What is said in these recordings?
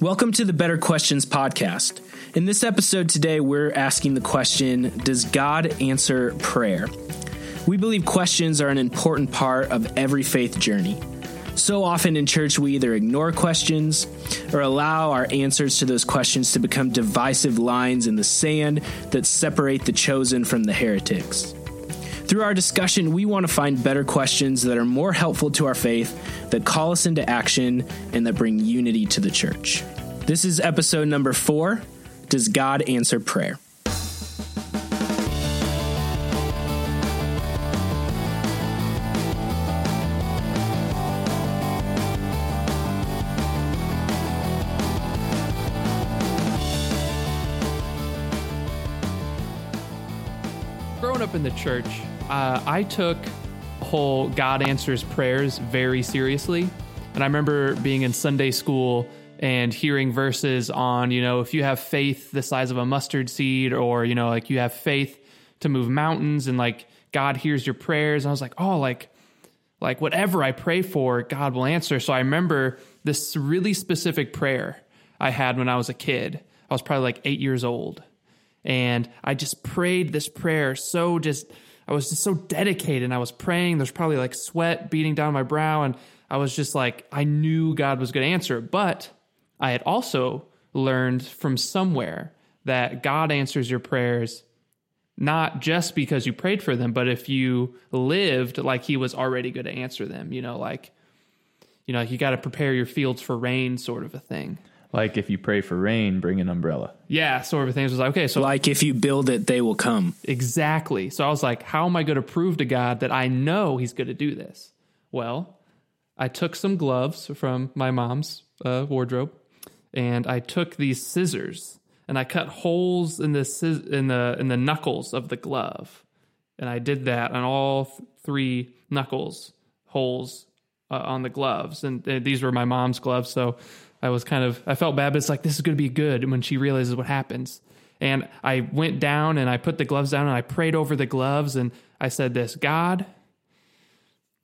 Welcome to the Better Questions podcast. In this episode today, we're asking the question Does God answer prayer? We believe questions are an important part of every faith journey. So often in church, we either ignore questions or allow our answers to those questions to become divisive lines in the sand that separate the chosen from the heretics. Through our discussion, we want to find better questions that are more helpful to our faith, that call us into action, and that bring unity to the church. This is episode number four Does God Answer Prayer? Up in the church, uh, I took whole God answers prayers very seriously. And I remember being in Sunday school and hearing verses on, you know, if you have faith the size of a mustard seed, or, you know, like you have faith to move mountains and like God hears your prayers. And I was like, oh, like, like whatever I pray for, God will answer. So I remember this really specific prayer I had when I was a kid. I was probably like eight years old. And I just prayed this prayer so just, I was just so dedicated and I was praying. There's probably like sweat beating down my brow. And I was just like, I knew God was going to answer. But I had also learned from somewhere that God answers your prayers not just because you prayed for them, but if you lived like He was already going to answer them, you know, like, you know, you got to prepare your fields for rain, sort of a thing. Like if you pray for rain, bring an umbrella. Yeah, sort of a thing. It was like, okay, so Like if you build it, they will come. Exactly. So I was like, how am I going to prove to God that I know He's going to do this? Well, I took some gloves from my mom's uh, wardrobe, and I took these scissors and I cut holes in the scis- in the in the knuckles of the glove, and I did that on all th- three knuckles holes uh, on the gloves, and uh, these were my mom's gloves, so. I was kind of I felt bad, but it's like this is going to be good when she realizes what happens. And I went down and I put the gloves down and I prayed over the gloves and I said this, God,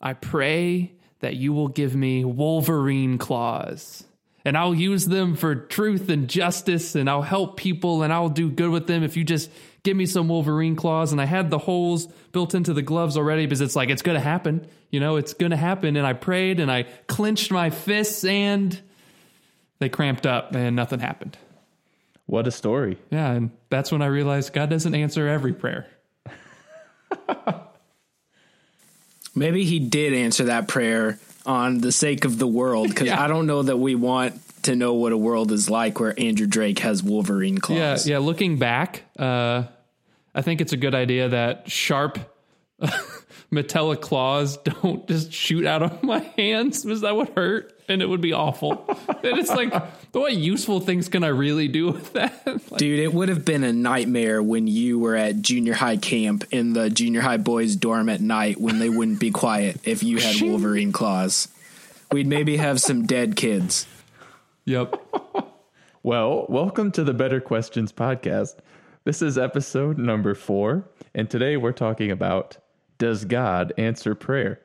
I pray that you will give me Wolverine claws. And I'll use them for truth and justice and I'll help people and I'll do good with them if you just give me some Wolverine claws. And I had the holes built into the gloves already because it's like it's going to happen. You know, it's going to happen. And I prayed and I clenched my fists and they cramped up and nothing happened. What a story. Yeah, and that's when I realized God doesn't answer every prayer. Maybe He did answer that prayer on the sake of the world because Yeah. I don't know that we want to know what a world is like where Andrew Drake has Wolverine claws. Yeah, yeah. Looking back, uh, I think it's a good idea that sharp metallic claws don't just shoot out of my hands because that what hurt and it would be awful. and it's like, what useful things can I really do with that? Like, Dude, it would have been a nightmare when you were at junior high camp in the junior high boys' dorm at night when they wouldn't be quiet if you had Wolverine claws. We'd maybe have some dead kids. yep. Well, welcome to the Better Questions podcast. This is episode number four, and today we're talking about Does God answer prayer?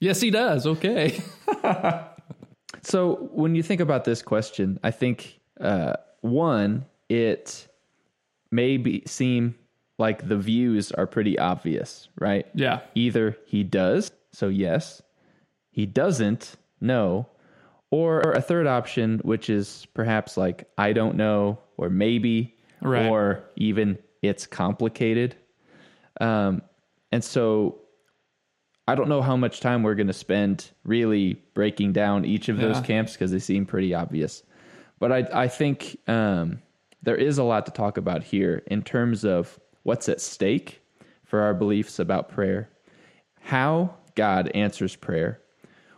Yes, he does. Okay. So, when you think about this question, I think uh, one, it may be, seem like the views are pretty obvious, right? Yeah. Either he does, so yes, he doesn't, no, or a third option, which is perhaps like I don't know, or maybe, Right. or even it's complicated. Um, and so I don't know how much time we're going to spend really breaking down each of those camps because they seem pretty obvious. But I, I think um, there is a lot to talk about here in terms of what's at stake for our beliefs about prayer, how God answers prayer,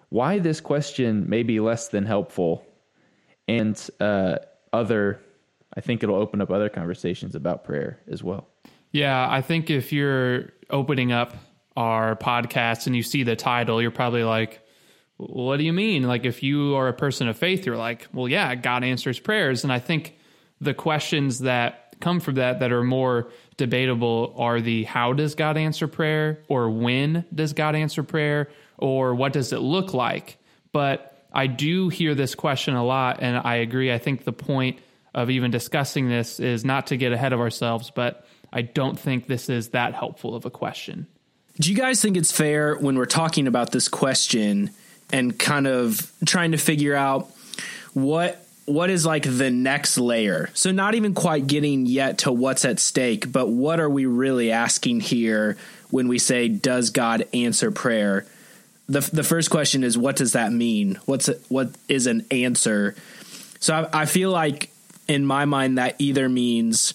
why this question may be less than helpful, and uh, other. I think it'll open up other conversations about prayer as well. Yeah, I think if you're opening up our podcast and you see the title, you're probably like, what do you mean? Like, if you are a person of faith, you're like, well, yeah, God answers prayers. And I think the questions that come from that that are more debatable are the how does God answer prayer or when does God answer prayer or what does it look like? But I do hear this question a lot, and I agree. I think the point of even discussing this is not to get ahead of ourselves, but I don't think this is that helpful of a question. Do you guys think it's fair when we're talking about this question and kind of trying to figure out what what is like the next layer? So not even quite getting yet to what's at stake, but what are we really asking here when we say does God answer prayer? The the first question is what does that mean? What's a, what is an answer? So I, I feel like in my mind that either means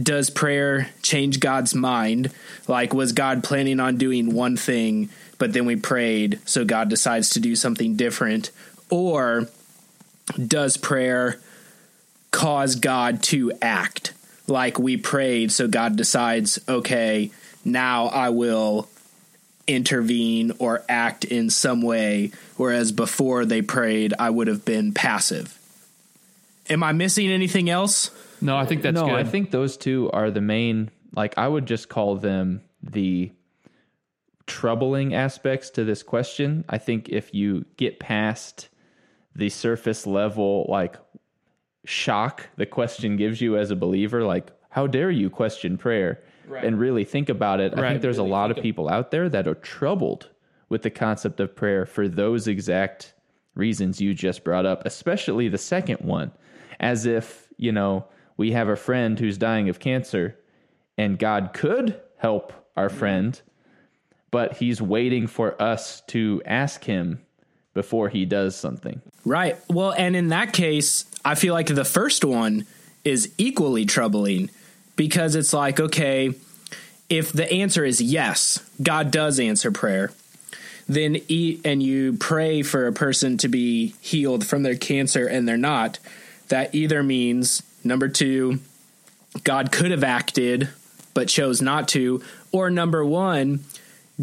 does prayer change God's mind? Like, was God planning on doing one thing, but then we prayed, so God decides to do something different? Or does prayer cause God to act? Like, we prayed, so God decides, okay, now I will intervene or act in some way, whereas before they prayed, I would have been passive. Am I missing anything else? No, I think that's no, good. I think those two are the main. Like I would just call them the troubling aspects to this question. I think if you get past the surface level, like shock the question gives you as a believer, like how dare you question prayer, Right. and really think about it. I think there's a lot of- people out there that are troubled with the concept of prayer for those exact reasons you just brought up, especially the second one, as if, you know, we have a friend who's dying of cancer and God could help our friend, but he's waiting for us to ask him before he does something. Right. Well, and in that case, I feel like the first one is equally troubling because it's like, okay, if the answer is yes, God does answer prayer, then eat and you pray for a person to be healed from their cancer and they're not, that either means number 2, God could have acted but chose not to, or number 1,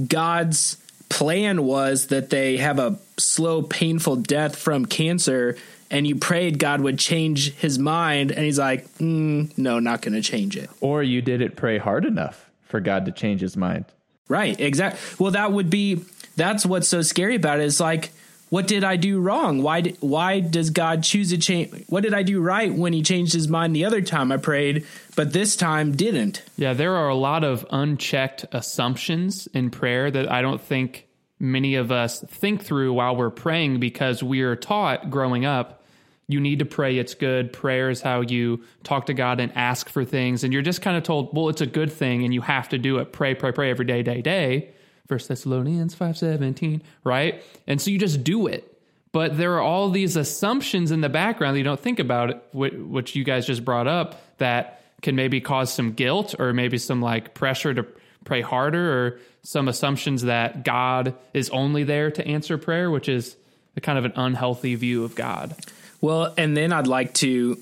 God's plan was that they have a slow, painful death from cancer, and you prayed God would change his mind, and he's like, mm, no, not going to change it. Or you didn't pray hard enough for God to change his mind. Right, exactly. Well, that would be that's what's so scary about it. It's like, what did I do wrong? Why did, why does God choose to change? What did I do right when He changed His mind the other time I prayed, but this time didn't? Yeah, there are a lot of unchecked assumptions in prayer that I don't think many of us think through while we're praying because we are taught growing up you need to pray it's good prayer is how you talk to god and ask for things and you're just kind of told well it's a good thing and you have to do it pray pray pray every day day day first thessalonians 5.17 right and so you just do it but there are all these assumptions in the background that you don't think about it, which you guys just brought up that can maybe cause some guilt or maybe some like pressure to pray harder or some assumptions that God is only there to answer prayer, which is a kind of an unhealthy view of God. Well, and then I'd like to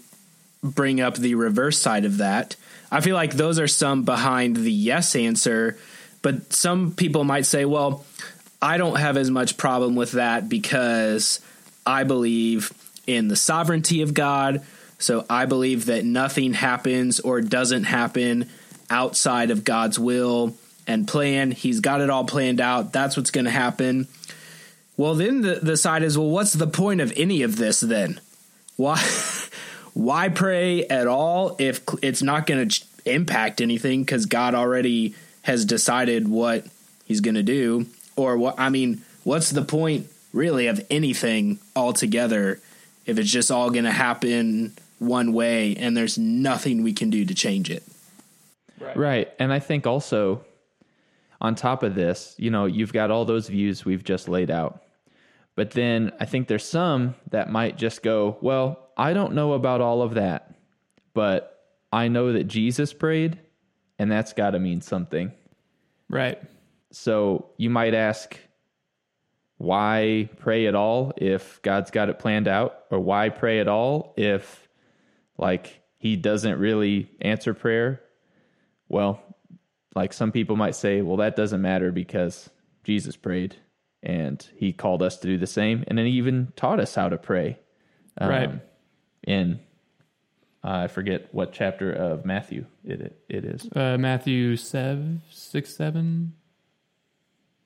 bring up the reverse side of that. I feel like those are some behind the yes answer, but some people might say, well, I don't have as much problem with that because I believe in the sovereignty of God. So I believe that nothing happens or doesn't happen outside of God's will and plan. He's got it all planned out. That's what's going to happen. Well, then the, the side is, well, what's the point of any of this then? Why why pray at all if it's not going to impact anything cuz God already has decided what he's going to do or what I mean, what's the point really of anything altogether if it's just all going to happen one way and there's nothing we can do to change it? Right. And I think also on top of this, you know, you've got all those views we've just laid out. But then I think there's some that might just go, well, I don't know about all of that, but I know that Jesus prayed, and that's got to mean something. Right. So you might ask, why pray at all if God's got it planned out? Or why pray at all if, like, He doesn't really answer prayer? Well, like some people might say, well, that doesn't matter because Jesus prayed and He called us to do the same. And then He even taught us how to pray. um, Right. In, uh, I forget what chapter of Matthew it, it is. Uh, Matthew 7, 6, 7.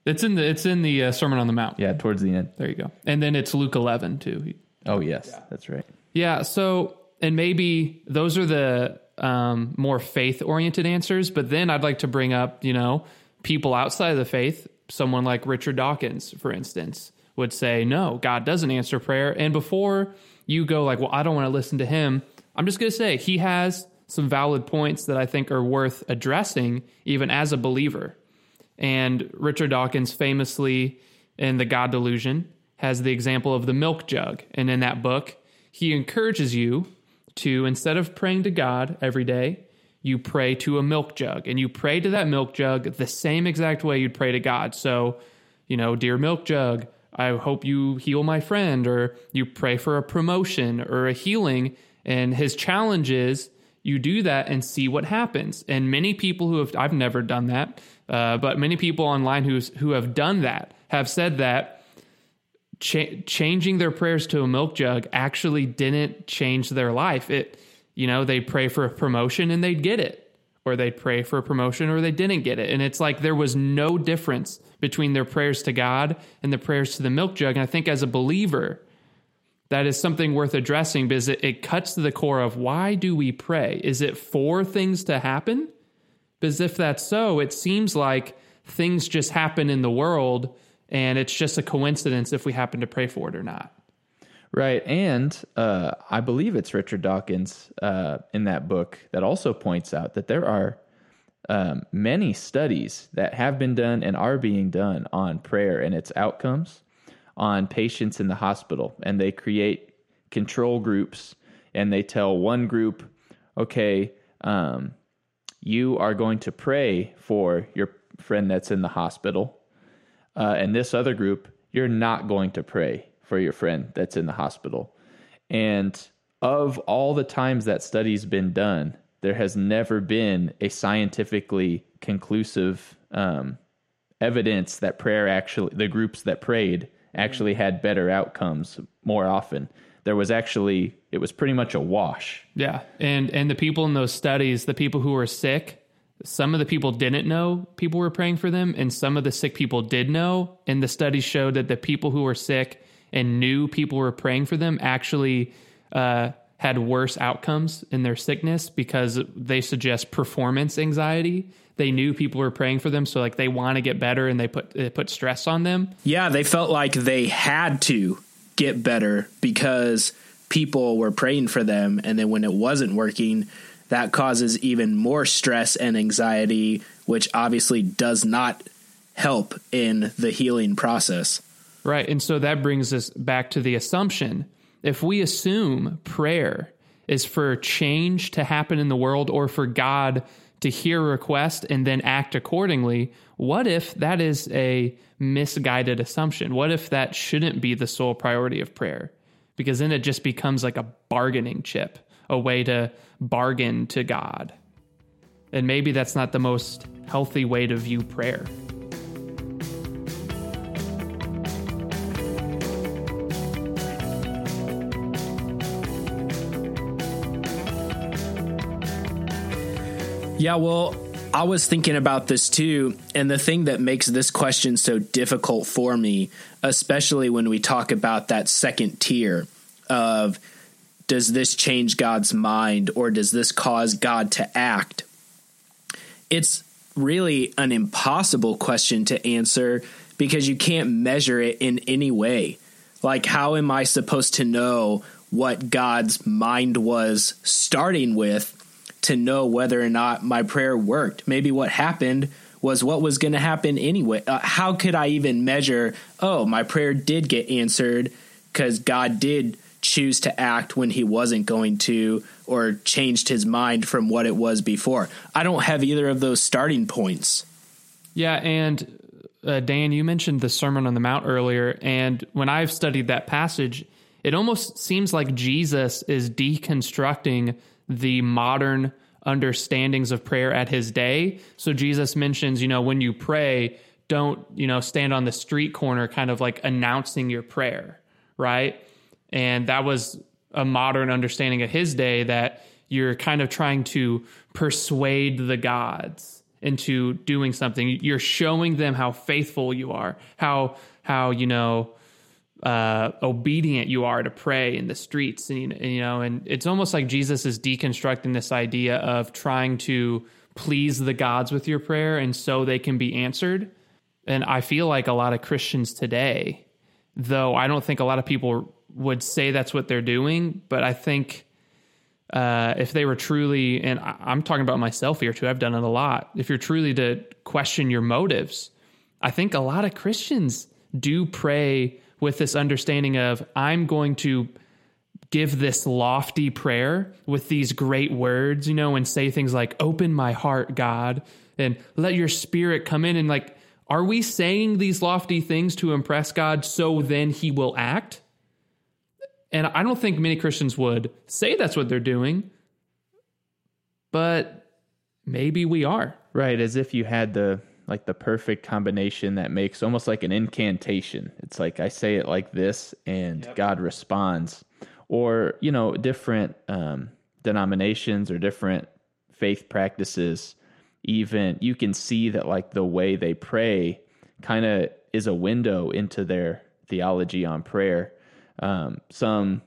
It's in the it's in the uh, Sermon on the Mount. Yeah, towards the end. There you go. And then it's Luke 11 too. Oh yes, that's right. Yeah. So, and maybe those are the um, more faith oriented answers. But then I'd like to bring up, you know, people outside of the faith, someone like Richard Dawkins, for instance, would say, no, God doesn't answer prayer. And before you go, like, well, I don't want to listen to him, I'm just going to say he has some valid points that I think are worth addressing, even as a believer. And Richard Dawkins famously in The God Delusion has the example of the milk jug. And in that book, he encourages you to, instead of praying to God every day, you pray to a milk jug and you pray to that milk jug the same exact way you'd pray to God. So, you know, dear milk jug, I hope you heal my friend, or you pray for a promotion or a healing. And his challenge is you do that and see what happens. And many people who have, I've never done that, uh, but many people online who's, who have done that have said that cha- changing their prayers to a milk jug actually didn't change their life. It, you know, they'd pray for a promotion and they'd get it, or they'd pray for a promotion or they didn't get it. And it's like there was no difference between their prayers to God and the prayers to the milk jug. And I think as a believer, that is something worth addressing because it, it cuts to the core of why do we pray? Is it for things to happen? Because if that's so, it seems like things just happen in the world and it's just a coincidence if we happen to pray for it or not. Right. And uh, I believe it's Richard Dawkins uh, in that book that also points out that there are um, many studies that have been done and are being done on prayer and its outcomes on patients in the hospital. And they create control groups and they tell one group, okay, um, you are going to pray for your friend that's in the hospital. Uh, and this other group, you're not going to pray for your friend that's in the hospital. And of all the times that study's been done, there has never been a scientifically conclusive um, evidence that prayer actually, the groups that prayed actually had better outcomes more often. There was actually, it was pretty much a wash. Yeah. And, and the people in those studies, the people who were sick, some of the people didn't know people were praying for them, and some of the sick people did know. And the studies showed that the people who were sick and knew people were praying for them actually uh, had worse outcomes in their sickness because they suggest performance anxiety. They knew people were praying for them, so like they want to get better, and they put they put stress on them. Yeah, they felt like they had to get better because people were praying for them, and then when it wasn't working, that causes even more stress and anxiety, which obviously does not help in the healing process. Right. And so that brings us back to the assumption. If we assume prayer is for change to happen in the world or for God to hear a request and then act accordingly, what if that is a misguided assumption? What if that shouldn't be the sole priority of prayer? Because then it just becomes like a bargaining chip, a way to bargain to God. And maybe that's not the most healthy way to view prayer. Yeah, well, I was thinking about this too. And the thing that makes this question so difficult for me, especially when we talk about that second tier of does this change God's mind or does this cause God to act? It's really an impossible question to answer because you can't measure it in any way. Like, how am I supposed to know what God's mind was starting with to know whether or not my prayer worked. Maybe what happened was what was going to happen anyway. Uh, how could I even measure, oh, my prayer did get answered because God did choose to act when he wasn't going to or changed his mind from what it was before? I don't have either of those starting points. Yeah, and uh, Dan, you mentioned the Sermon on the Mount earlier, and when I've studied that passage, it almost seems like Jesus is deconstructing the modern understandings of prayer at his day. So Jesus mentions, you know, when you pray, don't, you know, stand on the street corner kind of like announcing your prayer, right? And that was a modern understanding of his day that you're kind of trying to persuade the gods into doing something. You're showing them how faithful you are, how how you know uh, obedient you are to pray in the streets, and you know, and it's almost like Jesus is deconstructing this idea of trying to please the gods with your prayer, and so they can be answered. And I feel like a lot of Christians today, though I don't think a lot of people would say that's what they're doing, but I think uh, if they were truly, and I'm talking about myself here too, I've done it a lot. If you're truly to question your motives, I think a lot of Christians do pray with this understanding of, I'm going to give this lofty prayer with these great words, you know, and say things like, Open my heart, God, and let your spirit come in. And like, are we saying these lofty things to impress God so then he will act? And I don't think many Christians would say that's what they're doing, but maybe we are. Right, as if you had the like the perfect combination that makes almost like an incantation. It's like I say it like this and yep. God responds. Or, you know, different um, denominations or different faith practices, even you can see that like the way they pray kind of is a window into their theology on prayer. Um, some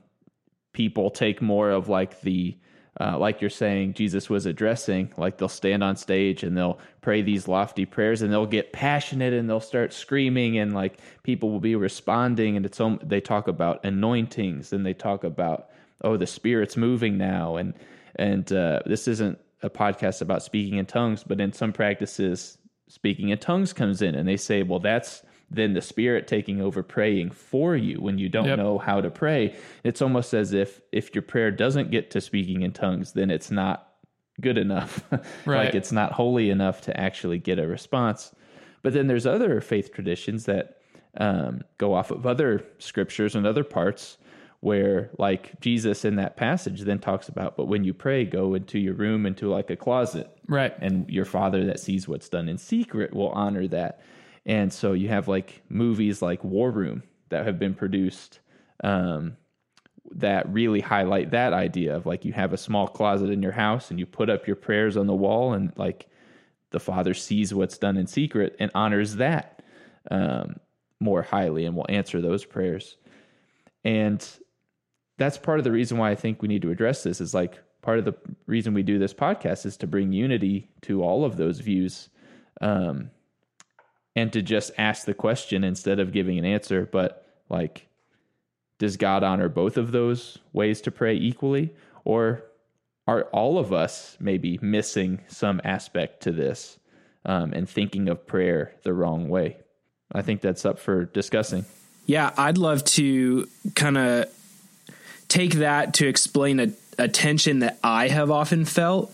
people take more of like the uh, like you're saying Jesus was addressing, like they'll stand on stage and they'll pray these lofty prayers and they'll get passionate and they'll start screaming and like people will be responding. And it's they talk about anointings and they talk about oh the spirit's moving now. And and uh, this isn't a podcast about speaking in tongues, but in some practices speaking in tongues comes in and they say well that's then the spirit taking over praying for you when you don't yep. know how to pray. It's almost as if if your prayer doesn't get to speaking in tongues then it's not good enough. Right. like it's not holy enough to actually get a response. But then there's other faith traditions that um, go off of other scriptures and other parts where like jesus in that passage then talks about but when you pray go into your room into like a closet. Right. And your father that sees what's done in secret will honor that and so you have like movies like War Room that have been produced um, that really highlight that idea of like you have a small closet in your house and you put up your prayers on the wall and like the father sees what's done in secret and honors that um, more highly and will answer those prayers. And that's part of the reason why I think we need to address this is like part of the reason we do this podcast is to bring unity to all of those views. Um, and to just ask the question instead of giving an answer. But like, does God honor both of those ways to pray equally? Or are all of us maybe missing some aspect to this um, and thinking of prayer the wrong way? I think that's up for discussing. Yeah, I'd love to kind of take that to explain a, a tension that I have often felt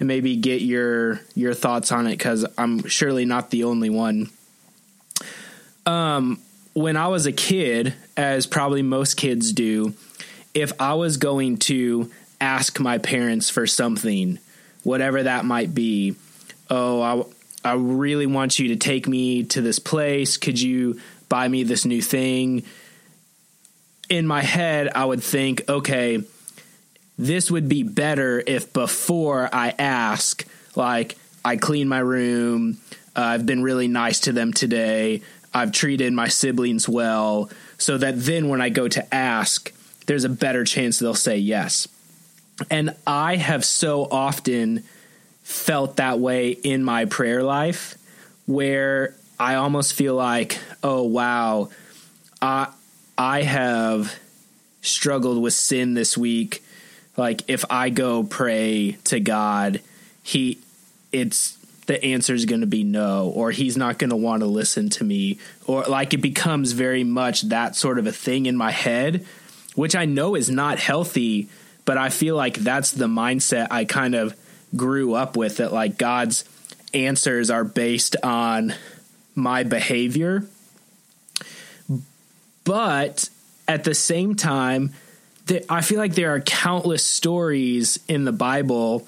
and maybe get your your thoughts on it because I'm surely not the only one. Um, when I was a kid, as probably most kids do, if I was going to ask my parents for something, whatever that might be, oh, I, I really want you to take me to this place. Could you buy me this new thing? In my head, I would think, okay, this would be better if before I ask, like, I clean my room, uh, I've been really nice to them today. I've treated my siblings well, so that then when I go to ask, there's a better chance they'll say yes. And I have so often felt that way in my prayer life where I almost feel like, oh wow, I I have struggled with sin this week. Like if I go pray to God, he it's the answer is going to be no, or he's not going to want to listen to me, or like it becomes very much that sort of a thing in my head, which I know is not healthy, but I feel like that's the mindset I kind of grew up with that like God's answers are based on my behavior. But at the same time, I feel like there are countless stories in the Bible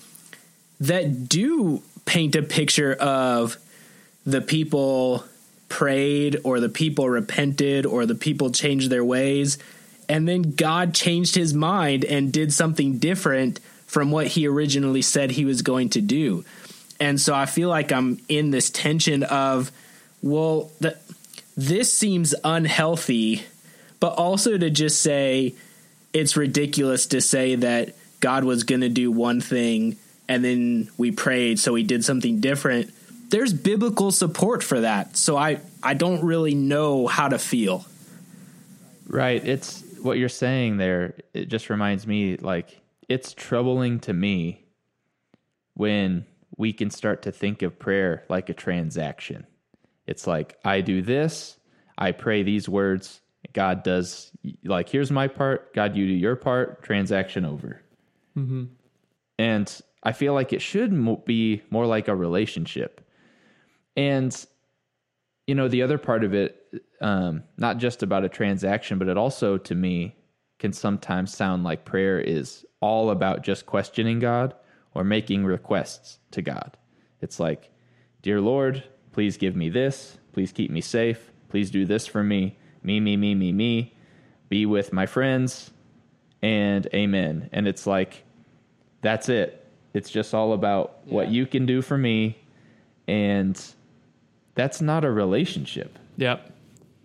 that do paint a picture of the people prayed or the people repented or the people changed their ways and then God changed his mind and did something different from what he originally said he was going to do. And so I feel like I'm in this tension of, well, the, this seems unhealthy, but also to just say it's ridiculous to say that God was going to do one thing and then we prayed, so he did something different. There's biblical support for that. So I, I don't really know how to feel. Right. It's what you're saying there. It just reminds me like it's troubling to me when we can start to think of prayer like a transaction. It's like, I do this, I pray these words, God does, like, here's my part, God, you do your part, transaction over. Mm-hmm. And I feel like it should be more like a relationship. And, you know, the other part of it, um, not just about a transaction, but it also, to me, can sometimes sound like prayer is all about just questioning God or making requests to God. It's like, Dear Lord, please give me this. Please keep me safe. Please do this for me. Me, me, me, me, me. Be with my friends. And amen. And it's like, that's it. It's just all about yeah. what you can do for me. And that's not a relationship. Yep.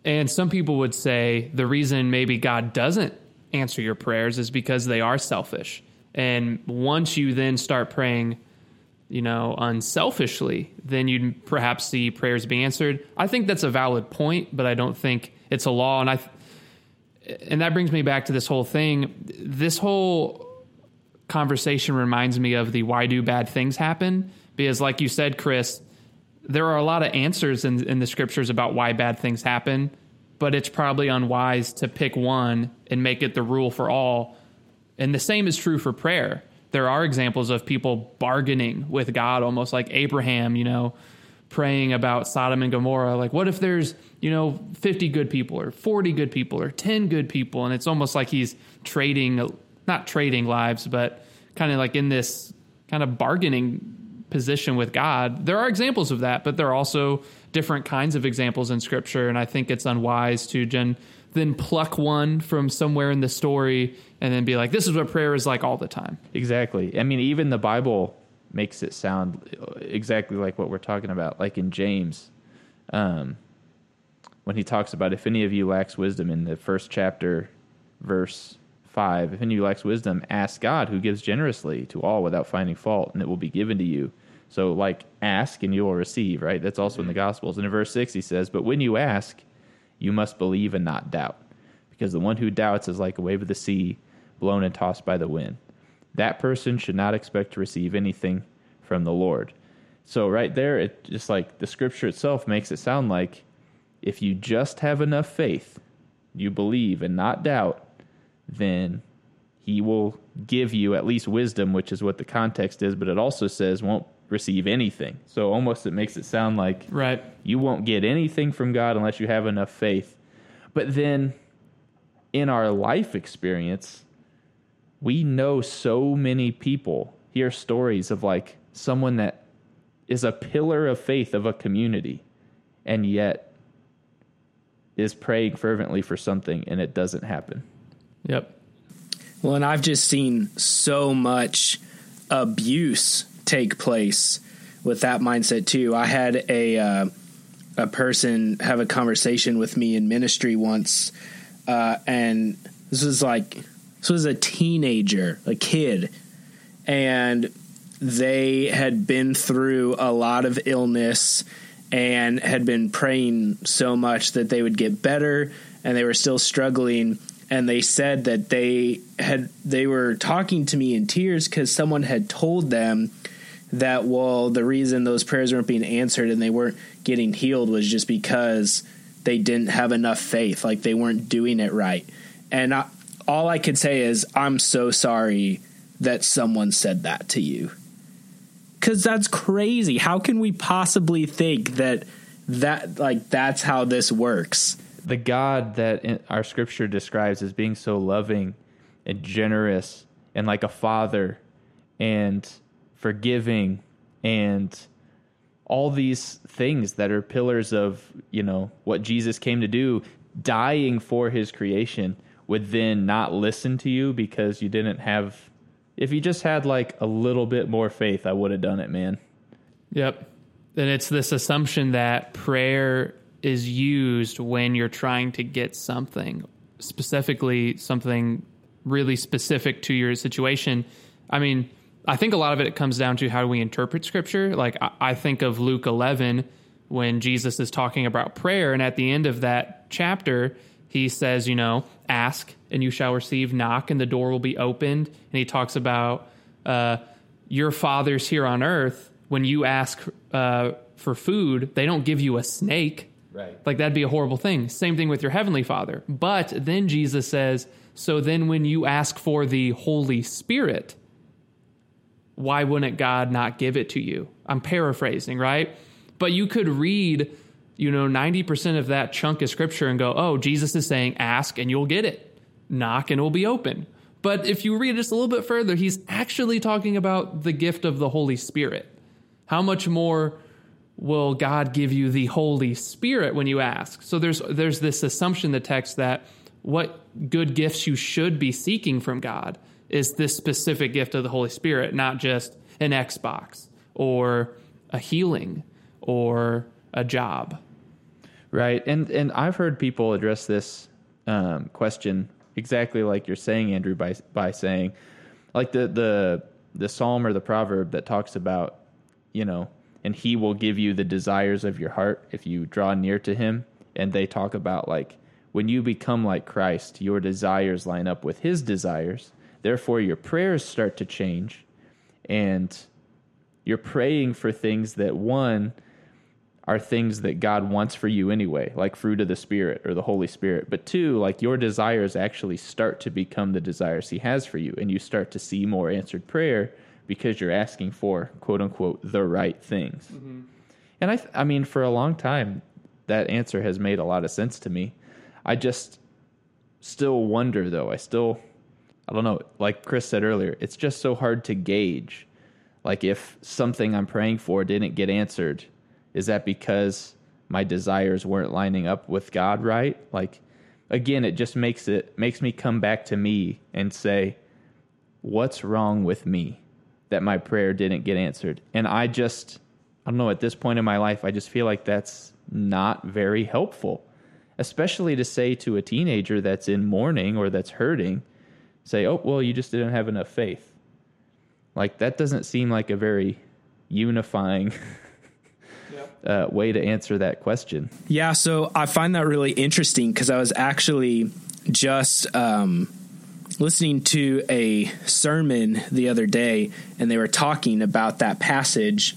And some people would say the reason maybe God doesn't answer your prayers is because they are selfish. And once you then start praying, you know, unselfishly, then you'd perhaps see prayers be answered. I think that's a valid point, but I don't think it's a law. And I, and that brings me back to this whole thing. This whole conversation reminds me of the why do bad things happen? Because, like you said, Chris, there are a lot of answers in, in the scriptures about why bad things happen, but it's probably unwise to pick one and make it the rule for all and the same is true for prayer. There are examples of people bargaining with God, almost like Abraham, you know, praying about Sodom and Gomorrah. Like, what if there's, you know, 50 good people or 40 good people or 10 good people? And it's almost like he's trading, not trading lives, but kind of like in this kind of bargaining position with God. There are examples of that, but there are also different kinds of examples in Scripture. And I think it's unwise to then pluck one from somewhere in the story and then be like, this is what prayer is like all the time. Exactly. I mean, even the Bible makes it sound exactly like what we're talking about. Like in James, um, when he talks about if any of you lacks wisdom in the first chapter, verse 5, if any lacks wisdom, ask God who gives generously to all without finding fault, and it will be given to you. So, like, ask and you will receive, right? That's also in the Gospels. And in verse 6, he says, But when you ask, you must believe and not doubt, because the one who doubts is like a wave of the sea blown and tossed by the wind. That person should not expect to receive anything from the Lord. So, right there, it just like the scripture itself makes it sound like if you just have enough faith, you believe and not doubt, then he will give you at least wisdom, which is what the context is, but it also says won't receive anything. So almost it makes it sound like right. you won't get anything from God unless you have enough faith. But then in our life experience, we know so many people hear stories of like someone that is a pillar of faith of a community and yet is praying fervently for something and it doesn't happen. Yep. Well, and I've just seen so much abuse take place with that mindset too. I had a uh, a person have a conversation with me in ministry once, uh, and this was like this was a teenager, a kid, and they had been through a lot of illness and had been praying so much that they would get better and they were still struggling and they said that they had they were talking to me in tears cuz someone had told them that well the reason those prayers weren't being answered and they weren't getting healed was just because they didn't have enough faith like they weren't doing it right and I, all I could say is, I'm so sorry that someone said that to you. Cause that's crazy. How can we possibly think that that like that's how this works? The God that our scripture describes as being so loving and generous and like a father and forgiving and all these things that are pillars of, you know, what Jesus came to do, dying for his creation would then not listen to you because you didn't have if you just had like a little bit more faith, I would have done it, man. Yep. And it's this assumption that prayer is used when you're trying to get something, specifically something really specific to your situation. I mean, I think a lot of it comes down to how do we interpret scripture. Like, I, I think of Luke 11 when Jesus is talking about prayer, and at the end of that chapter, he says, you know, ask and you shall receive, knock and the door will be opened. And he talks about uh, your fathers here on earth, when you ask uh, for food, they don't give you a snake. Right. Like that'd be a horrible thing. Same thing with your heavenly father. But then Jesus says, so then when you ask for the Holy Spirit, why wouldn't God not give it to you? I'm paraphrasing, right? But you could read, you know, 90% of that chunk of scripture and go, oh, Jesus is saying, ask and you'll get it, knock and it will be open. But if you read just a little bit further, he's actually talking about the gift of the Holy Spirit. How much more will God give you the Holy Spirit when you ask? So there's there's this assumption in the text that what good gifts you should be seeking from God is this specific gift of the Holy Spirit, not just an Xbox or a healing or a job. Right, and and I've heard people address this um, question exactly like you're saying, Andrew, by by saying, like the the the psalm or the proverb that talks about, you know, and He will give you the desires of your heart if you draw near to Him, and they talk about like when you become like Christ, your desires line up with His desires. Therefore, your prayers start to change, and you're praying for things that one are things that God wants for you anyway, like fruit of the Spirit or the Holy Spirit. But two, like your desires actually start to become the desires He has for you, and you start to see more answered prayer because you're asking for quote unquote the right things. Mm-hmm. And I, th- I mean, for a long time, that answer has made a lot of sense to me. I just still wonder, though. I still, I don't know. Like Chris said earlier, it's just so hard to gauge. Like if something I'm praying for didn't get answered is that because my desires weren't lining up with God right? Like again, it just makes it makes me come back to me and say, what's wrong with me that my prayer didn't get answered? And I just I don't know, at this point in my life, I just feel like that's not very helpful. Especially to say to a teenager that's in mourning or that's hurting, say, "Oh, well, you just didn't have enough faith." Like that doesn't seem like a very unifying uh, way to answer that question. Yeah, so I find that really interesting because I was actually just um, listening to a sermon the other day, and they were talking about that passage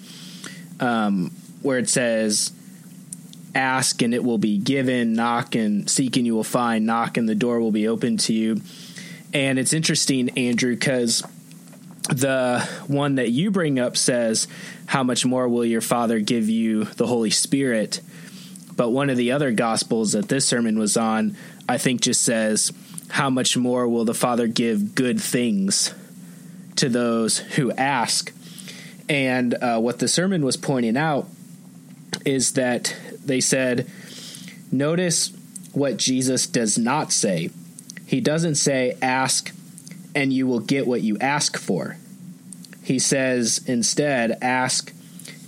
um, where it says, Ask and it will be given, knock and seek and you will find, knock and the door will be open to you. And it's interesting, Andrew, because the one that you bring up says, How much more will your Father give you the Holy Spirit? But one of the other Gospels that this sermon was on, I think just says, How much more will the Father give good things to those who ask? And uh, what the sermon was pointing out is that they said, Notice what Jesus does not say. He doesn't say, Ask and you will get what you ask for. He says instead, ask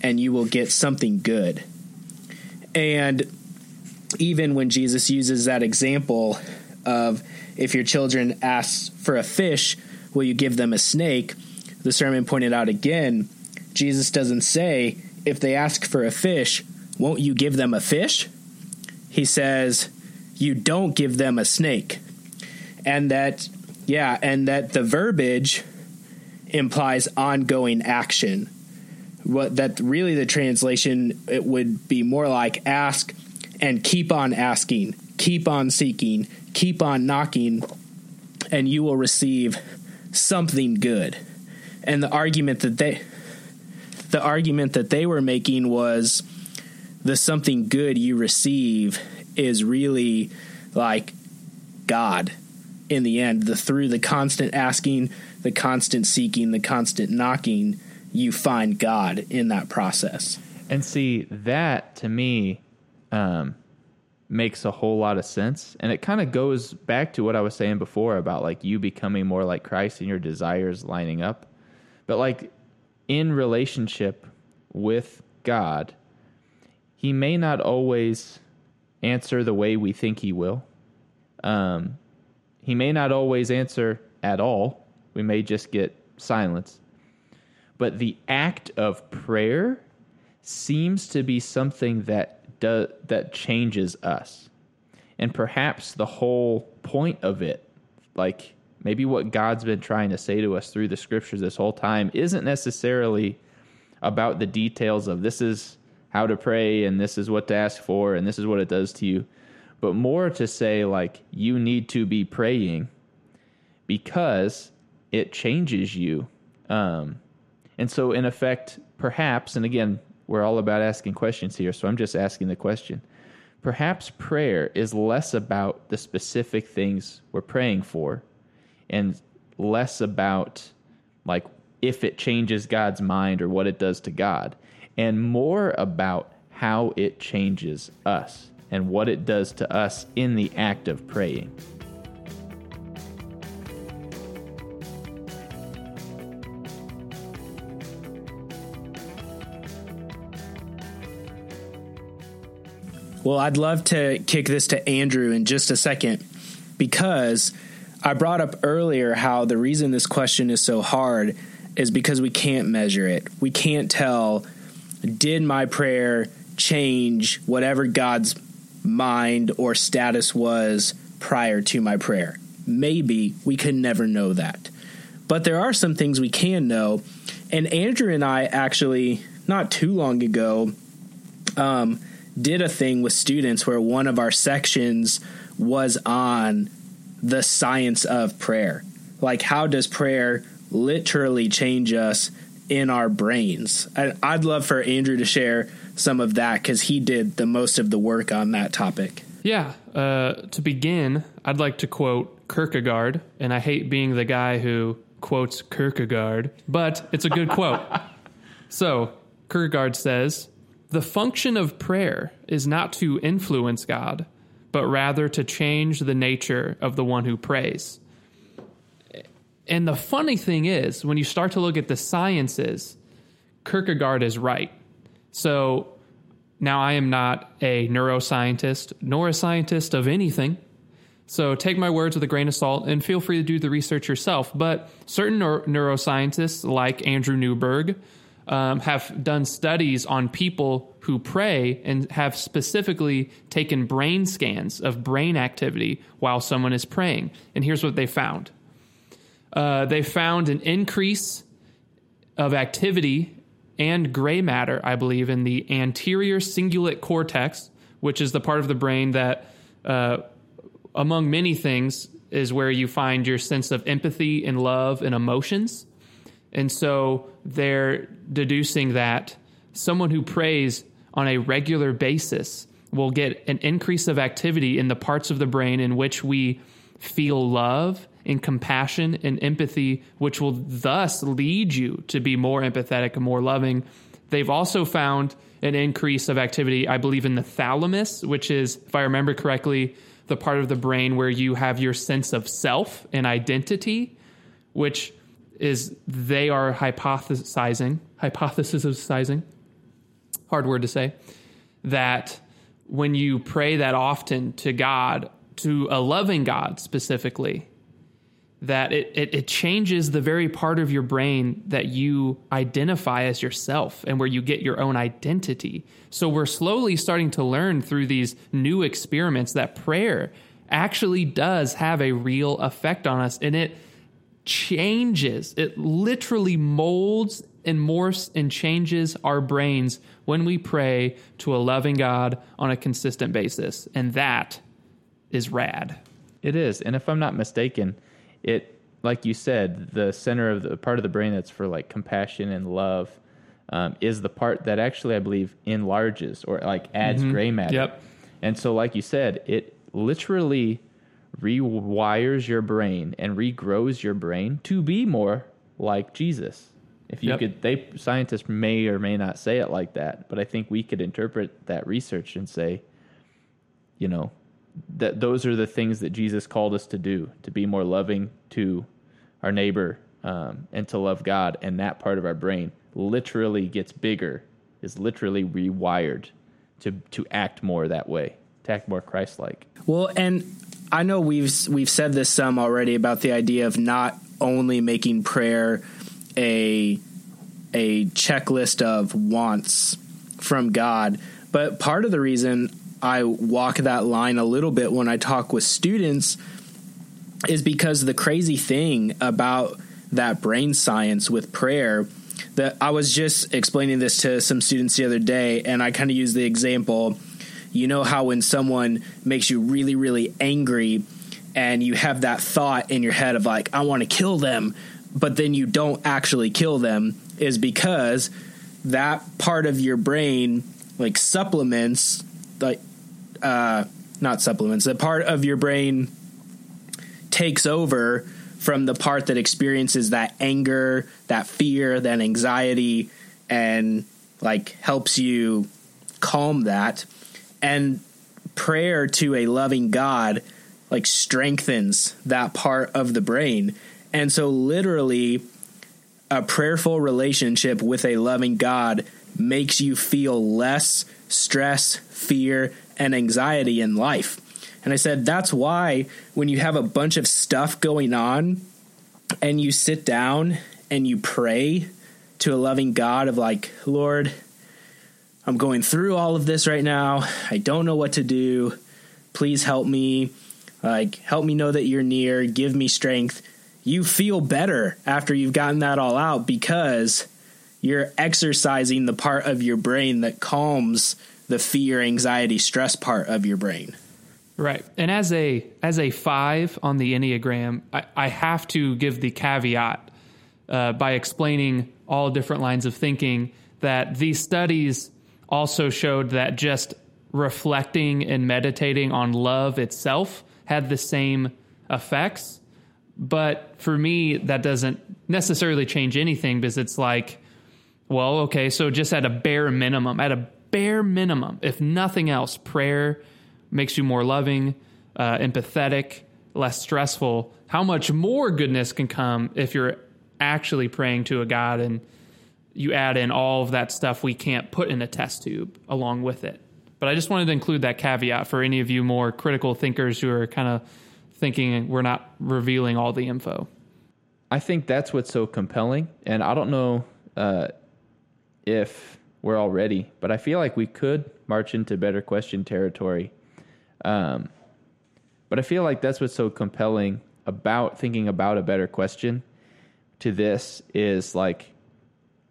and you will get something good. And even when Jesus uses that example of if your children ask for a fish, will you give them a snake? The sermon pointed out again, Jesus doesn't say, if they ask for a fish, won't you give them a fish? He says, you don't give them a snake. And that yeah, and that the verbiage implies ongoing action. What that really the translation it would be more like ask and keep on asking, keep on seeking, keep on knocking, and you will receive something good. And the argument that they the argument that they were making was the something good you receive is really like God in the end, the through the constant asking, the constant seeking, the constant knocking, you find God in that process. And see, that to me um, makes a whole lot of sense. And it kind of goes back to what I was saying before about like you becoming more like Christ and your desires lining up. But like in relationship with God, He may not always answer the way we think He will. Um, he may not always answer at all. We may just get silence. But the act of prayer seems to be something that does, that changes us. And perhaps the whole point of it, like maybe what God's been trying to say to us through the scriptures this whole time, isn't necessarily about the details of this is how to pray and this is what to ask for and this is what it does to you, but more to say, like, you need to be praying because it changes you. Um, and so, in effect, perhaps, and again, we're all about asking questions here, so I'm just asking the question. Perhaps prayer is less about the specific things we're praying for and less about like if it changes God's mind or what it does to God, and more about how it changes us and what it does to us in the act of praying. Well, I'd love to kick this to Andrew in just a second because I brought up earlier how the reason this question is so hard is because we can't measure it. We can't tell did my prayer change whatever God's mind or status was prior to my prayer. Maybe we can never know that. But there are some things we can know. And Andrew and I actually, not too long ago, um, did a thing with students where one of our sections was on the science of prayer. Like, how does prayer literally change us in our brains? I'd love for Andrew to share some of that because he did the most of the work on that topic. Yeah. Uh, to begin, I'd like to quote Kierkegaard, and I hate being the guy who quotes Kierkegaard, but it's a good quote. So, Kierkegaard says, The function of prayer is not to influence God, but rather to change the nature of the one who prays. And the funny thing is, when you start to look at the sciences, Kierkegaard is right. So now I am not a neuroscientist nor a scientist of anything. So take my words with a grain of salt and feel free to do the research yourself. But certain neuroscientists, like Andrew Newberg, um, have done studies on people who pray and have specifically taken brain scans of brain activity while someone is praying. And here's what they found uh, they found an increase of activity and gray matter, I believe, in the anterior cingulate cortex, which is the part of the brain that, uh, among many things, is where you find your sense of empathy and love and emotions. And so they're deducing that someone who prays on a regular basis will get an increase of activity in the parts of the brain in which we feel love and compassion and empathy, which will thus lead you to be more empathetic and more loving. They've also found an increase of activity, I believe, in the thalamus, which is, if I remember correctly, the part of the brain where you have your sense of self and identity, which is they are hypothesizing, hypothesizing, hard word to say, that when you pray that often to God, to a loving God specifically, that it, it, it, changes the very part of your brain that you identify as yourself and where you get your own identity. So we're slowly starting to learn through these new experiments that prayer actually does have a real effect on us and it changes, it literally molds and morphs and changes our brains when we pray to a loving God on a consistent basis. And that is rad. It is. And if I'm not mistaken, it like you said the center of the part of the brain that's for like compassion and love um, is the part that actually i believe enlarges or like adds mm-hmm. gray matter yep and so like you said it literally rewires your brain and regrows your brain to be more like jesus if you yep. could they scientists may or may not say it like that but i think we could interpret that research and say you know that those are the things that Jesus called us to do to be more loving to our neighbor um, and to love God. And that part of our brain literally gets bigger is literally rewired to to act more that way, to act more Christ-like. Well, and I know we've we've said this some already about the idea of not only making prayer a a checklist of wants from God, but part of the reason I walk that line a little bit when I talk with students is because the crazy thing about that brain science with prayer that I was just explaining this to some students the other day and I kind of use the example you know how when someone makes you really really angry and you have that thought in your head of like I want to kill them but then you don't actually kill them is because that part of your brain like supplements like uh not supplements the part of your brain takes over from the part that experiences that anger, that fear, that anxiety, and like helps you calm that. And prayer to a loving God like strengthens that part of the brain. And so, literally, a prayerful relationship with a loving God makes you feel less stress, fear, and anxiety in life. And I said, that's why when you have a bunch of stuff going on and you sit down and you pray to a loving God of like, Lord, I'm going through all of this right now. I don't know what to do. Please help me. Like, help me know that you're near. Give me strength. You feel better after you've gotten that all out because you're exercising the part of your brain that calms the fear, anxiety, stress part of your brain. Right. And as a as a five on the Enneagram, I, I have to give the caveat uh, by explaining all different lines of thinking that these studies also showed that just reflecting and meditating on love itself had the same effects. But for me, that doesn't necessarily change anything because it's like, well, okay, so just at a bare minimum, at a bare minimum, if nothing else, prayer makes you more loving, uh, empathetic, less stressful. How much more goodness can come if you're actually praying to a God and you add in all of that stuff we can't put in a test tube along with it. But I just wanted to include that caveat for any of you more critical thinkers who are kind of thinking we're not revealing all the info. I think that's what's so compelling. And I don't know uh, if we're all ready, but I feel like we could march into better question territory um, but I feel like that's what's so compelling about thinking about a better question to this is like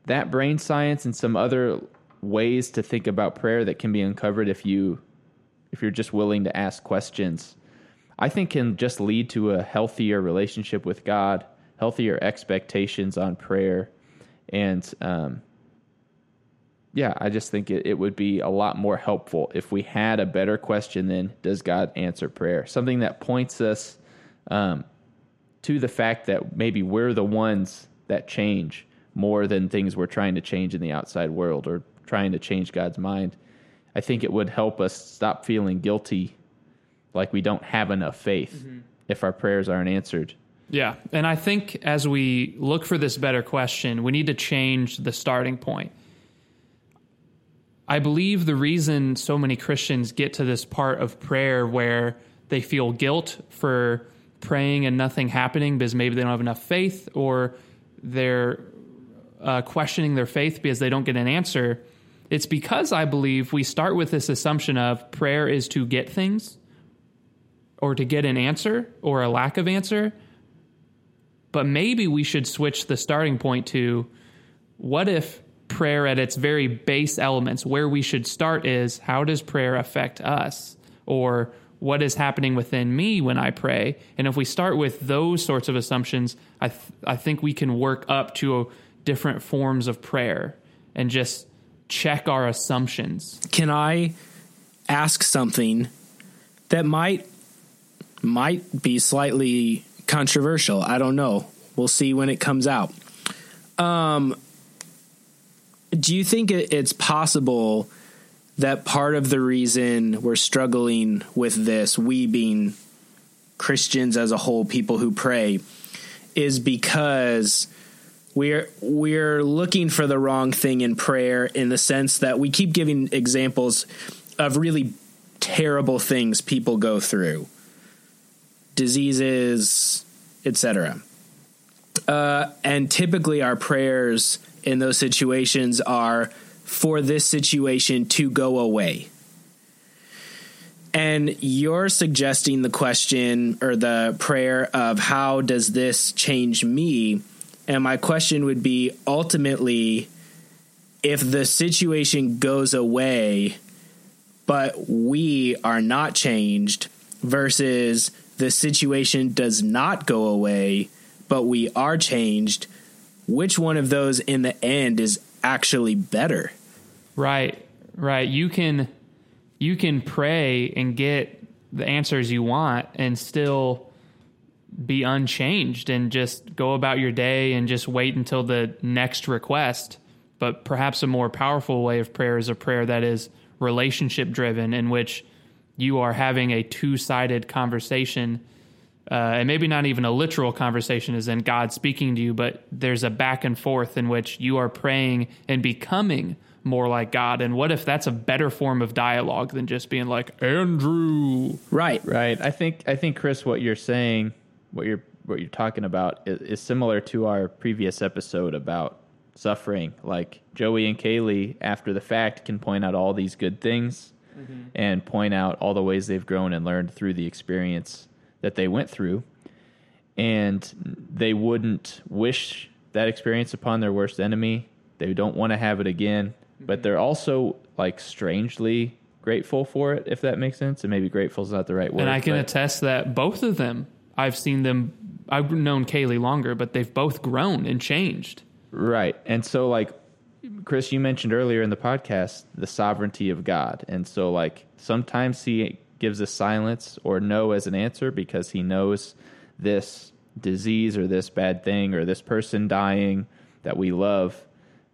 that brain science and some other ways to think about prayer that can be uncovered if you if you're just willing to ask questions i think can just lead to a healthier relationship with god healthier expectations on prayer and um, yeah, I just think it, it would be a lot more helpful if we had a better question than does God answer prayer? Something that points us um, to the fact that maybe we're the ones that change more than things we're trying to change in the outside world or trying to change God's mind. I think it would help us stop feeling guilty like we don't have enough faith mm-hmm. if our prayers aren't answered. Yeah. And I think as we look for this better question, we need to change the starting point I believe the reason so many Christians get to this part of prayer where they feel guilt for praying and nothing happening because maybe they don't have enough faith or they're uh, questioning their faith because they don't get an answer. It's because I believe we start with this assumption of prayer is to get things or to get an answer or a lack of answer. But maybe we should switch the starting point to what if prayer at its very base elements, where we should start is how does prayer affect us? Or what is happening within me when I pray? And if we start with those sorts of assumptions, I, th- I think we can work up to different forms of prayer and just check our assumptions. Can I ask something that might might be slightly controversial? I don't know. We'll see when it comes out. Um, do you think it's possible that part of the reason we're struggling with this, we being Christians as a whole, people who pray, is because we're we're looking for the wrong thing in prayer in the sense that we keep giving examples of really terrible things people go through diseases etc uh, and typically our prayers in those situations are for this situation to go away. And you're suggesting the question or the prayer of how does this change me? And my question would be ultimately, if the situation goes away, but we are not changed, versus the situation does not go away, but we are changed, which one of those in the end is actually better? Right, right. You can you can pray and get the answers you want and still be unchanged and just go about your day and just wait until the next request. But perhaps a more powerful way of prayer is a prayer that is relationship driven, in which you are having a two sided conversation. Uh, and maybe not even a literal conversation is in God speaking to you, but there's a back and forth in which you are praying and becoming more like God. And what if that's a better form of dialogue than just being like Andrew? Right. Right. I think I think Chris what you're saying what you're what you're talking about is, is similar to our previous episode about suffering. Like Joey and Kaylee, after the fact, can point out all these good things mm-hmm. and point out all the ways they've grown and learned through the experience that they went through. And they wouldn't wish that experience upon their worst enemy. They don't want to have it again, mm-hmm. but they're also like strangely grateful for it, if that makes sense. And maybe grateful is not the right word. And I can attest that both of them I've seen them. I've known Kaylee longer, but they've both grown and changed. Right, and so like Chris, you mentioned earlier in the podcast the sovereignty of God, and so like sometimes He gives us silence or no as an answer because He knows this disease or this bad thing or this person dying that we love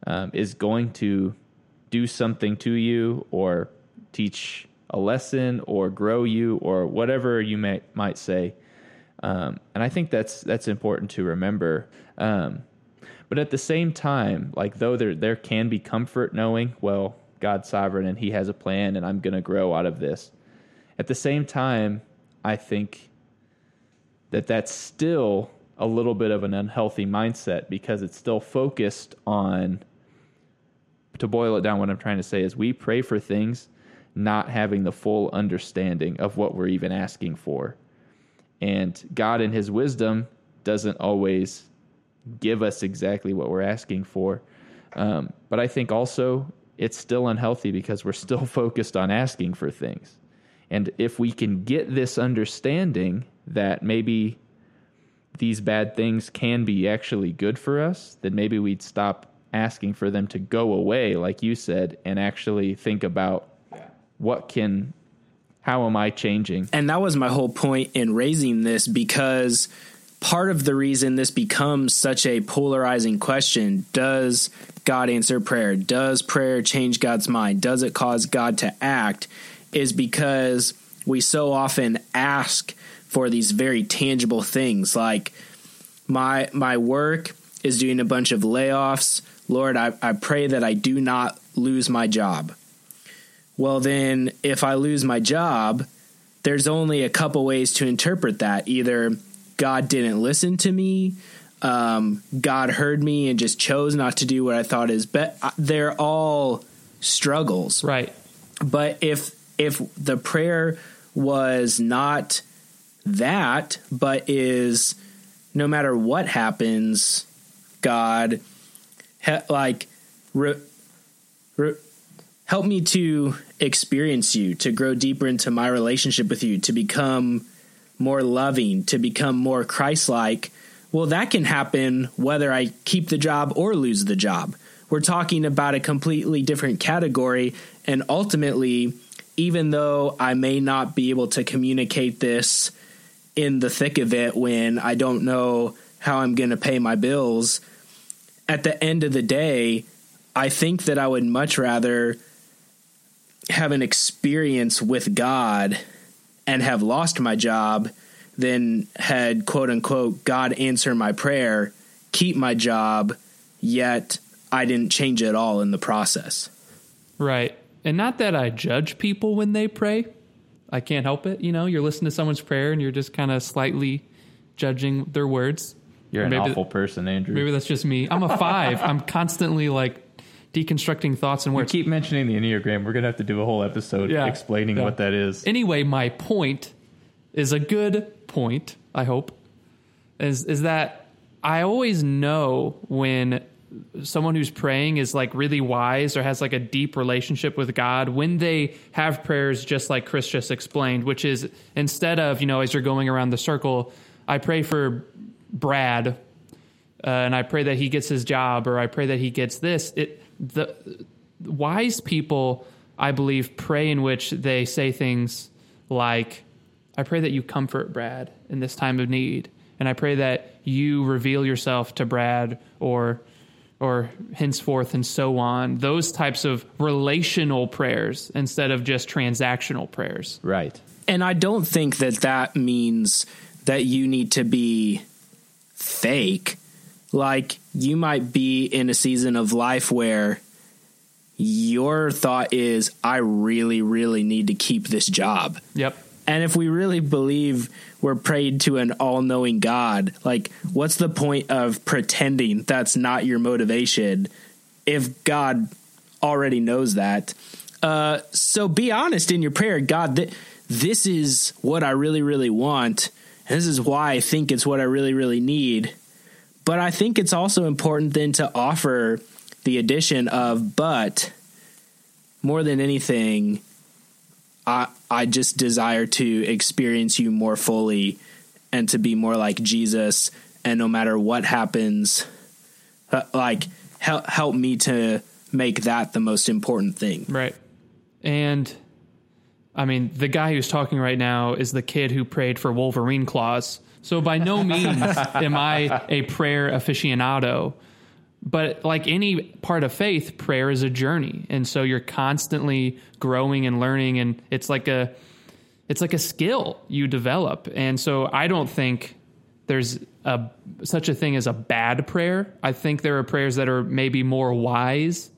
um, is going to do something to you or teach a lesson or grow you or whatever you may might say um, and I think that's that's important to remember. Um, but at the same time, like though there there can be comfort knowing, well, God's sovereign and He has a plan, and I'm going to grow out of this. At the same time, I think that that's still a little bit of an unhealthy mindset because it's still focused on. To boil it down, what I'm trying to say is we pray for things not having the full understanding of what we're even asking for. And God, in His wisdom, doesn't always give us exactly what we're asking for. Um, but I think also it's still unhealthy because we're still focused on asking for things. And if we can get this understanding that maybe these bad things can be actually good for us, then maybe we'd stop asking for them to go away, like you said, and actually think about what can how am I changing? And that was my whole point in raising this because part of the reason this becomes such a polarizing question does God answer prayer? Does prayer change God's mind? Does it cause God to act? Is because we so often ask for these very tangible things like my my work is doing a bunch of layoffs. Lord, I, I pray that I do not lose my job well, then if I lose my job, there's only a couple ways to interpret that. Either God didn't listen to me, um, God heard me and just chose not to do what I thought is best. They're all struggles, right? But if if the prayer was not that, but is no matter what happens, God, like, re, re, help me to experience you, to grow deeper into my relationship with you, to become more loving, to become more Christ like, well, that can happen whether I keep the job or lose the job. We're talking about a completely different category. And ultimately, even though I may not be able to communicate this in the thick of it when I don't know how I'm going to pay my bills, at the end of the day, I think that I would much rather have an experience with God and have lost my job than had quote unquote God answer my prayer, keep my job, yet I didn't change at all in the process. Right. And not that I judge people when they pray. I can't help it. You know, you're listening to someone's prayer and you're just kind of slightly judging their words. You're an Maybe- awful person, Andrew. Maybe that's just me. I'm a five. I'm constantly like deconstructing thoughts and you words. keep mentioning the Enneagram. We're gonna have to do a whole episode Yeah. explaining Yeah. what that is. Anyway, my point is a good point, I hope, is is that I always know when someone who's praying is like really wise or has like a deep relationship with God when they have prayers just like Chris just explained, which is instead of, you know, as you're going around the circle, I pray for Brad uh, and I pray that he gets his job or I pray that he gets this. It the wise people, I believe, pray in which they say things like, I pray that you comfort Brad in this time of need. And I pray that you reveal yourself to Brad or or henceforth and so on. Those types of relational prayers instead of just transactional prayers. Right. And I don't think that that means that you need to be fake. Like you might be in a season of life where your thought is, I really, really need to keep this job. Yep. And if we really believe we're prayed to an all knowing God, like, what's the point of pretending that's not your motivation if God already knows that? Uh, so be honest in your prayer. God, th- this is what I really, really want. And this is why I think it's what I really, really need. But I think it's also important then to offer the addition of, but more than anything, I I just desire to experience you more fully and to be more like Jesus and no matter what happens uh, like help help me to make that the most important thing. Right. And I mean, the guy who's talking right now is the kid who prayed for Wolverine claws. So by no means am I a prayer aficionado. But like any part of faith, prayer is a journey. And so you're constantly growing and learning and it's like a it's like a skill you develop. And so I don't think there's a such a thing as a bad prayer. I think there are prayers that are maybe more wise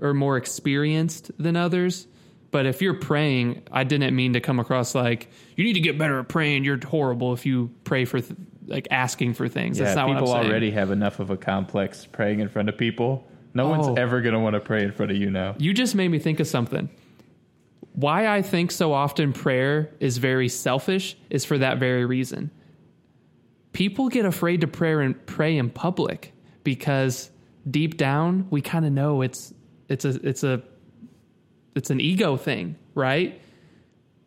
or more experienced than others. But if you're praying, I didn't mean to come across like you need to get better at praying. You're horrible if you pray for th- like asking for things. Yeah, That's not people what I'm saying. already have enough of a complex praying in front of people. No Oh. one's ever going to want to pray in front of you now. You just made me think of something. Why I think so often prayer is very selfish is for that very reason. People get afraid to pray and pray in public because deep down we kind of know it's it's a it's a it's an ego thing, right?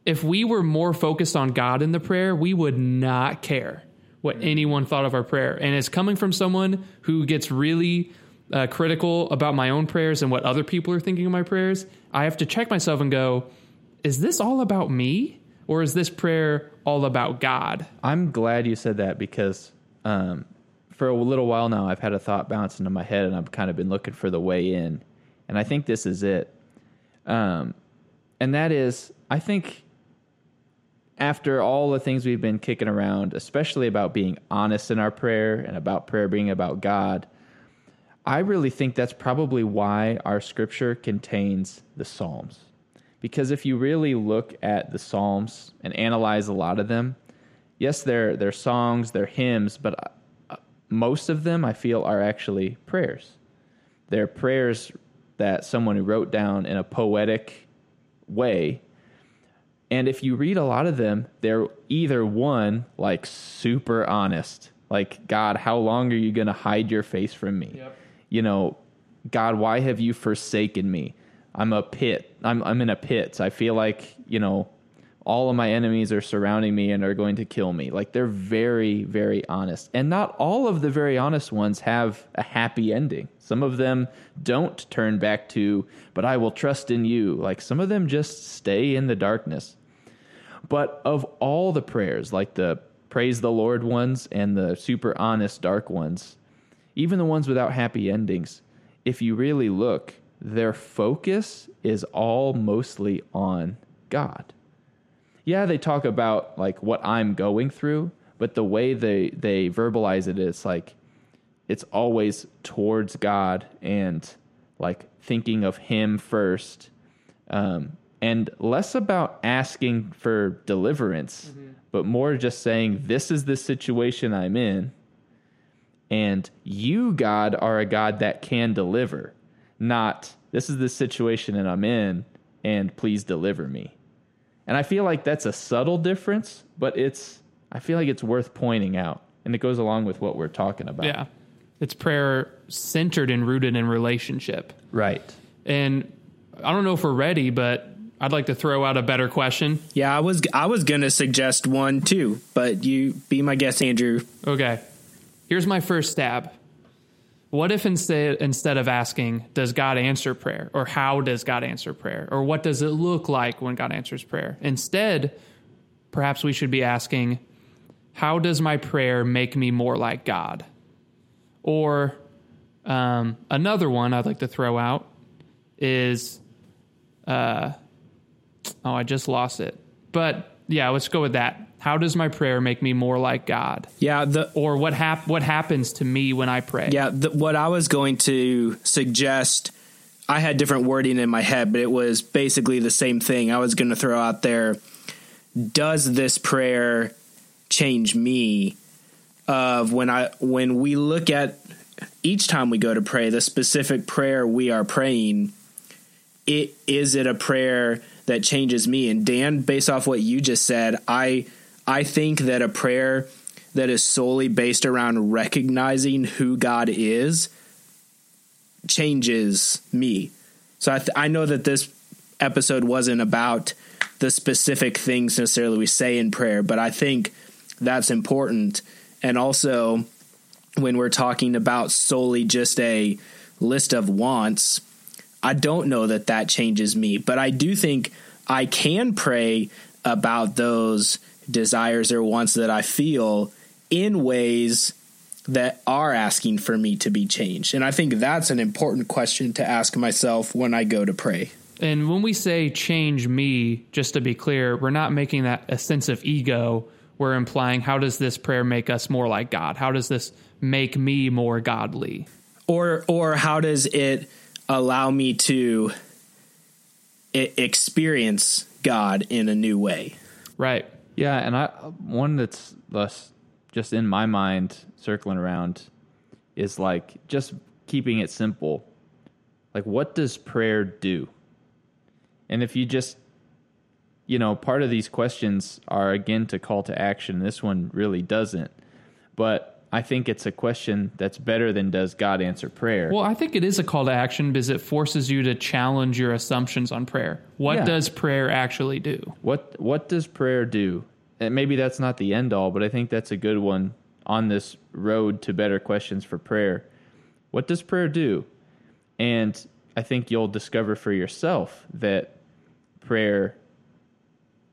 If we were more focused on God in the prayer, we would not care what anyone thought of our prayer. And it's coming from someone who gets really uh, critical about my own prayers and what other people are thinking of my prayers. I have to check myself and go, is this all about me? Or is this prayer all about God? I'm glad you said that because um, for a little while now, I've had a thought bounce into my head, and I've kind of been looking for the way in, and I think this is it. Um, and that is, I think after all the things we've been kicking around, especially about being honest in our prayer and about prayer being about God, I really think that's probably why our scripture contains the Psalms. Because if you really look at the Psalms and analyze a lot of them, yes, they're, they're songs, they're hymns, but uh, most of them I feel are actually prayers. They're prayers that someone who wrote down in a poetic way. And if you read a lot of them, they're either one, like super honest, like, God, how long are you going to hide your face from me? Yep. You know, God, why have you forsaken me? I'm a pit. I'm, I'm in a pit. I feel like, you know, all of my enemies are surrounding me and are going to kill me. Like they're very, very honest. And not all of the very honest ones have a happy ending. Some of them don't turn back to, but I will trust in you. Like some of them just stay in the darkness. But of all the prayers, like the praise the Lord ones and the super honest dark ones, even the ones without happy endings, if you really look, their focus is all mostly on God. Yeah, they talk about like what I'm going through, but the way they they verbalize it is like it's always towards God and like thinking of Him first, um, and less about asking for deliverance, but more just saying, This is the situation I'm in. And you, God, are a God that can deliver, not this is the situation that I'm in, and please deliver me. And I feel like that's a subtle difference, but it's I feel like it's worth pointing out. And it goes along with what we're talking about. Yeah. It's prayer centered and rooted in relationship. Right. And I don't know if we're ready, but I'd like to throw out a better question. Yeah, I was I was gonna suggest one too, but you be my guest, Andrew. Okay. Here's my first stab. What if instead instead of asking, does God answer prayer? Or how does God answer prayer? Or what does it look like when God answers prayer? Instead, perhaps we should be asking, how does my prayer make me more like God? Or um, another one I'd like to throw out is, uh, oh, I just lost it. But yeah, let's go with that. How does my prayer make me more like God? Yeah, the Or what hap- what happens to me when I pray? yeah the, what I was going to suggest. I had different wording in my head, but it was basically the same thing. I was going to throw out there. Does this prayer change me? Of when I when we look at each time we go to pray, the specific prayer we are praying, it is it a prayer that changes me? And Dan, based off what you just said, I I think that a prayer that is solely based around recognizing who God is changes me. So I th- I know that this episode wasn't about the specific things necessarily we say in prayer, but I think that's important. And also, when we're talking about solely just a list of wants, I don't know that that changes me, but I do think I can pray about those desires or wants that I feel in ways that are asking for me to be changed. And I think that's an important question to ask myself when I go to pray. And when we say change me, just to be clear, we're not making that a sense of ego. We're implying how does this prayer make us more like God? How does this make me more godly? Or or how does it allow me to experience God in a new way? Right. Yeah, and I one that's less just in my mind circling around is like just keeping it simple. Like what does prayer do? And if you just you know, part of these questions are again to call to action. This one really doesn't. But I think it's a question that's better than does God answer prayer? Well, I think it is a call to action because it forces you to challenge your assumptions on prayer. What Yeah. does prayer actually do? What what does prayer do? And maybe that's not the end all, but I think that's a good one on this road to better questions for prayer. What does prayer do? And I think you'll discover for yourself that prayer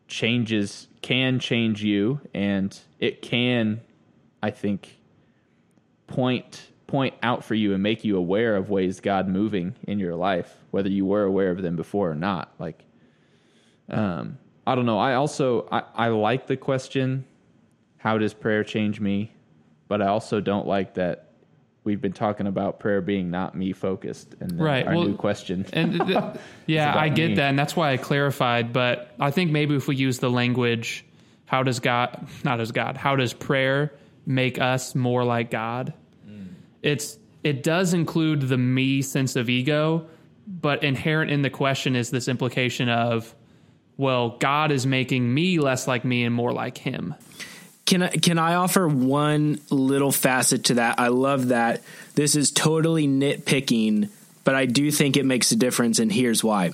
changes can change you and it can I think point point out for you and make you aware of ways God moving in your life, whether you were aware of them before or not. Like um, I don't know. I also I, I like the question, how does prayer change me? But I also don't like that we've been talking about prayer being not me focused, and Right, our well, new question. And th- yeah, I get me. that, and that's why I clarified. But I think maybe if we use the language, how does God, not as God, how does prayer make us more like God? Mm. It's it does include the me sense of ego, but inherent in the question is this implication of, well, God is making me less like me and more like Him. Can I can I offer one little facet to that? I love that. This is totally nitpicking, but I do think it makes a difference and here's why.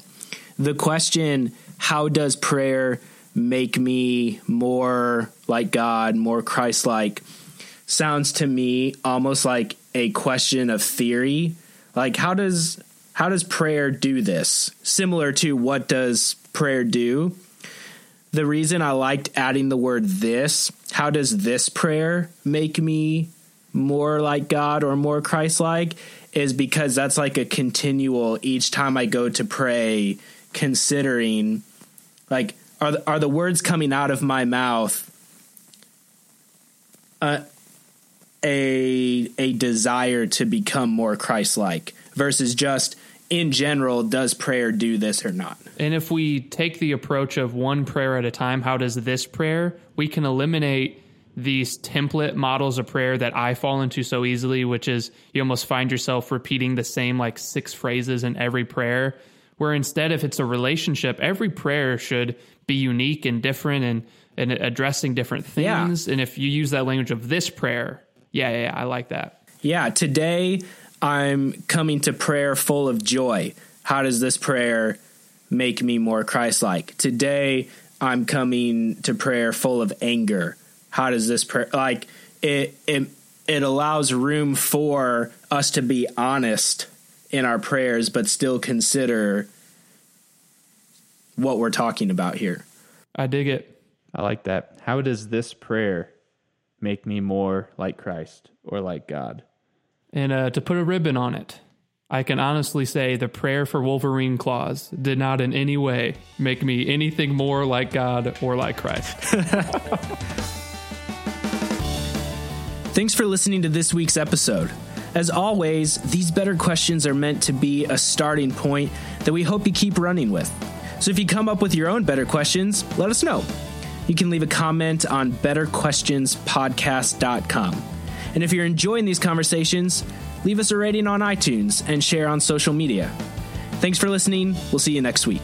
The question, how does prayer make me more like God, more Christ-like? Sounds to me almost like a question of theory. Like how does how does prayer do this? Similar to what does prayer do? the reason I liked adding the word this, how does this prayer make me more like God or more Christ like, is because that's like a continual each time I go to pray, considering like, are the, are the words coming out of my mouth uh, a, a desire to become more Christ like versus just in general, does prayer do this or not? And if we take the approach of one prayer at a time, how does this prayer? We can eliminate these template models of prayer that I fall into so easily, which is you almost find yourself repeating the same like six phrases in every prayer. Where instead, if it's a relationship, every prayer should be unique and different and, and addressing different things. Yeah. And if you use that language of this prayer, yeah, yeah, yeah I like that. Yeah, today I'm coming to prayer full of joy. How does this prayer make me more Christ like? Today, I'm coming to prayer full of anger. How does this prayer like it it it allows room for us to be honest in our prayers but still consider what we're talking about here. I dig it. I like that. How does this prayer make me more like Christ or like God? And uh, to put a ribbon on it, I can honestly say the prayer for Wolverine claws did not in any way make me anything more like God or like Christ. Thanks for listening to this week's episode. As always, these better questions are meant to be a starting point that we hope you keep running with. So if you come up with your own better questions, let us know. You can leave a comment on betterquestionspodcast.com. And if you're enjoying these conversations, leave us a rating on iTunes and share on social media. Thanks for listening. We'll see you next week.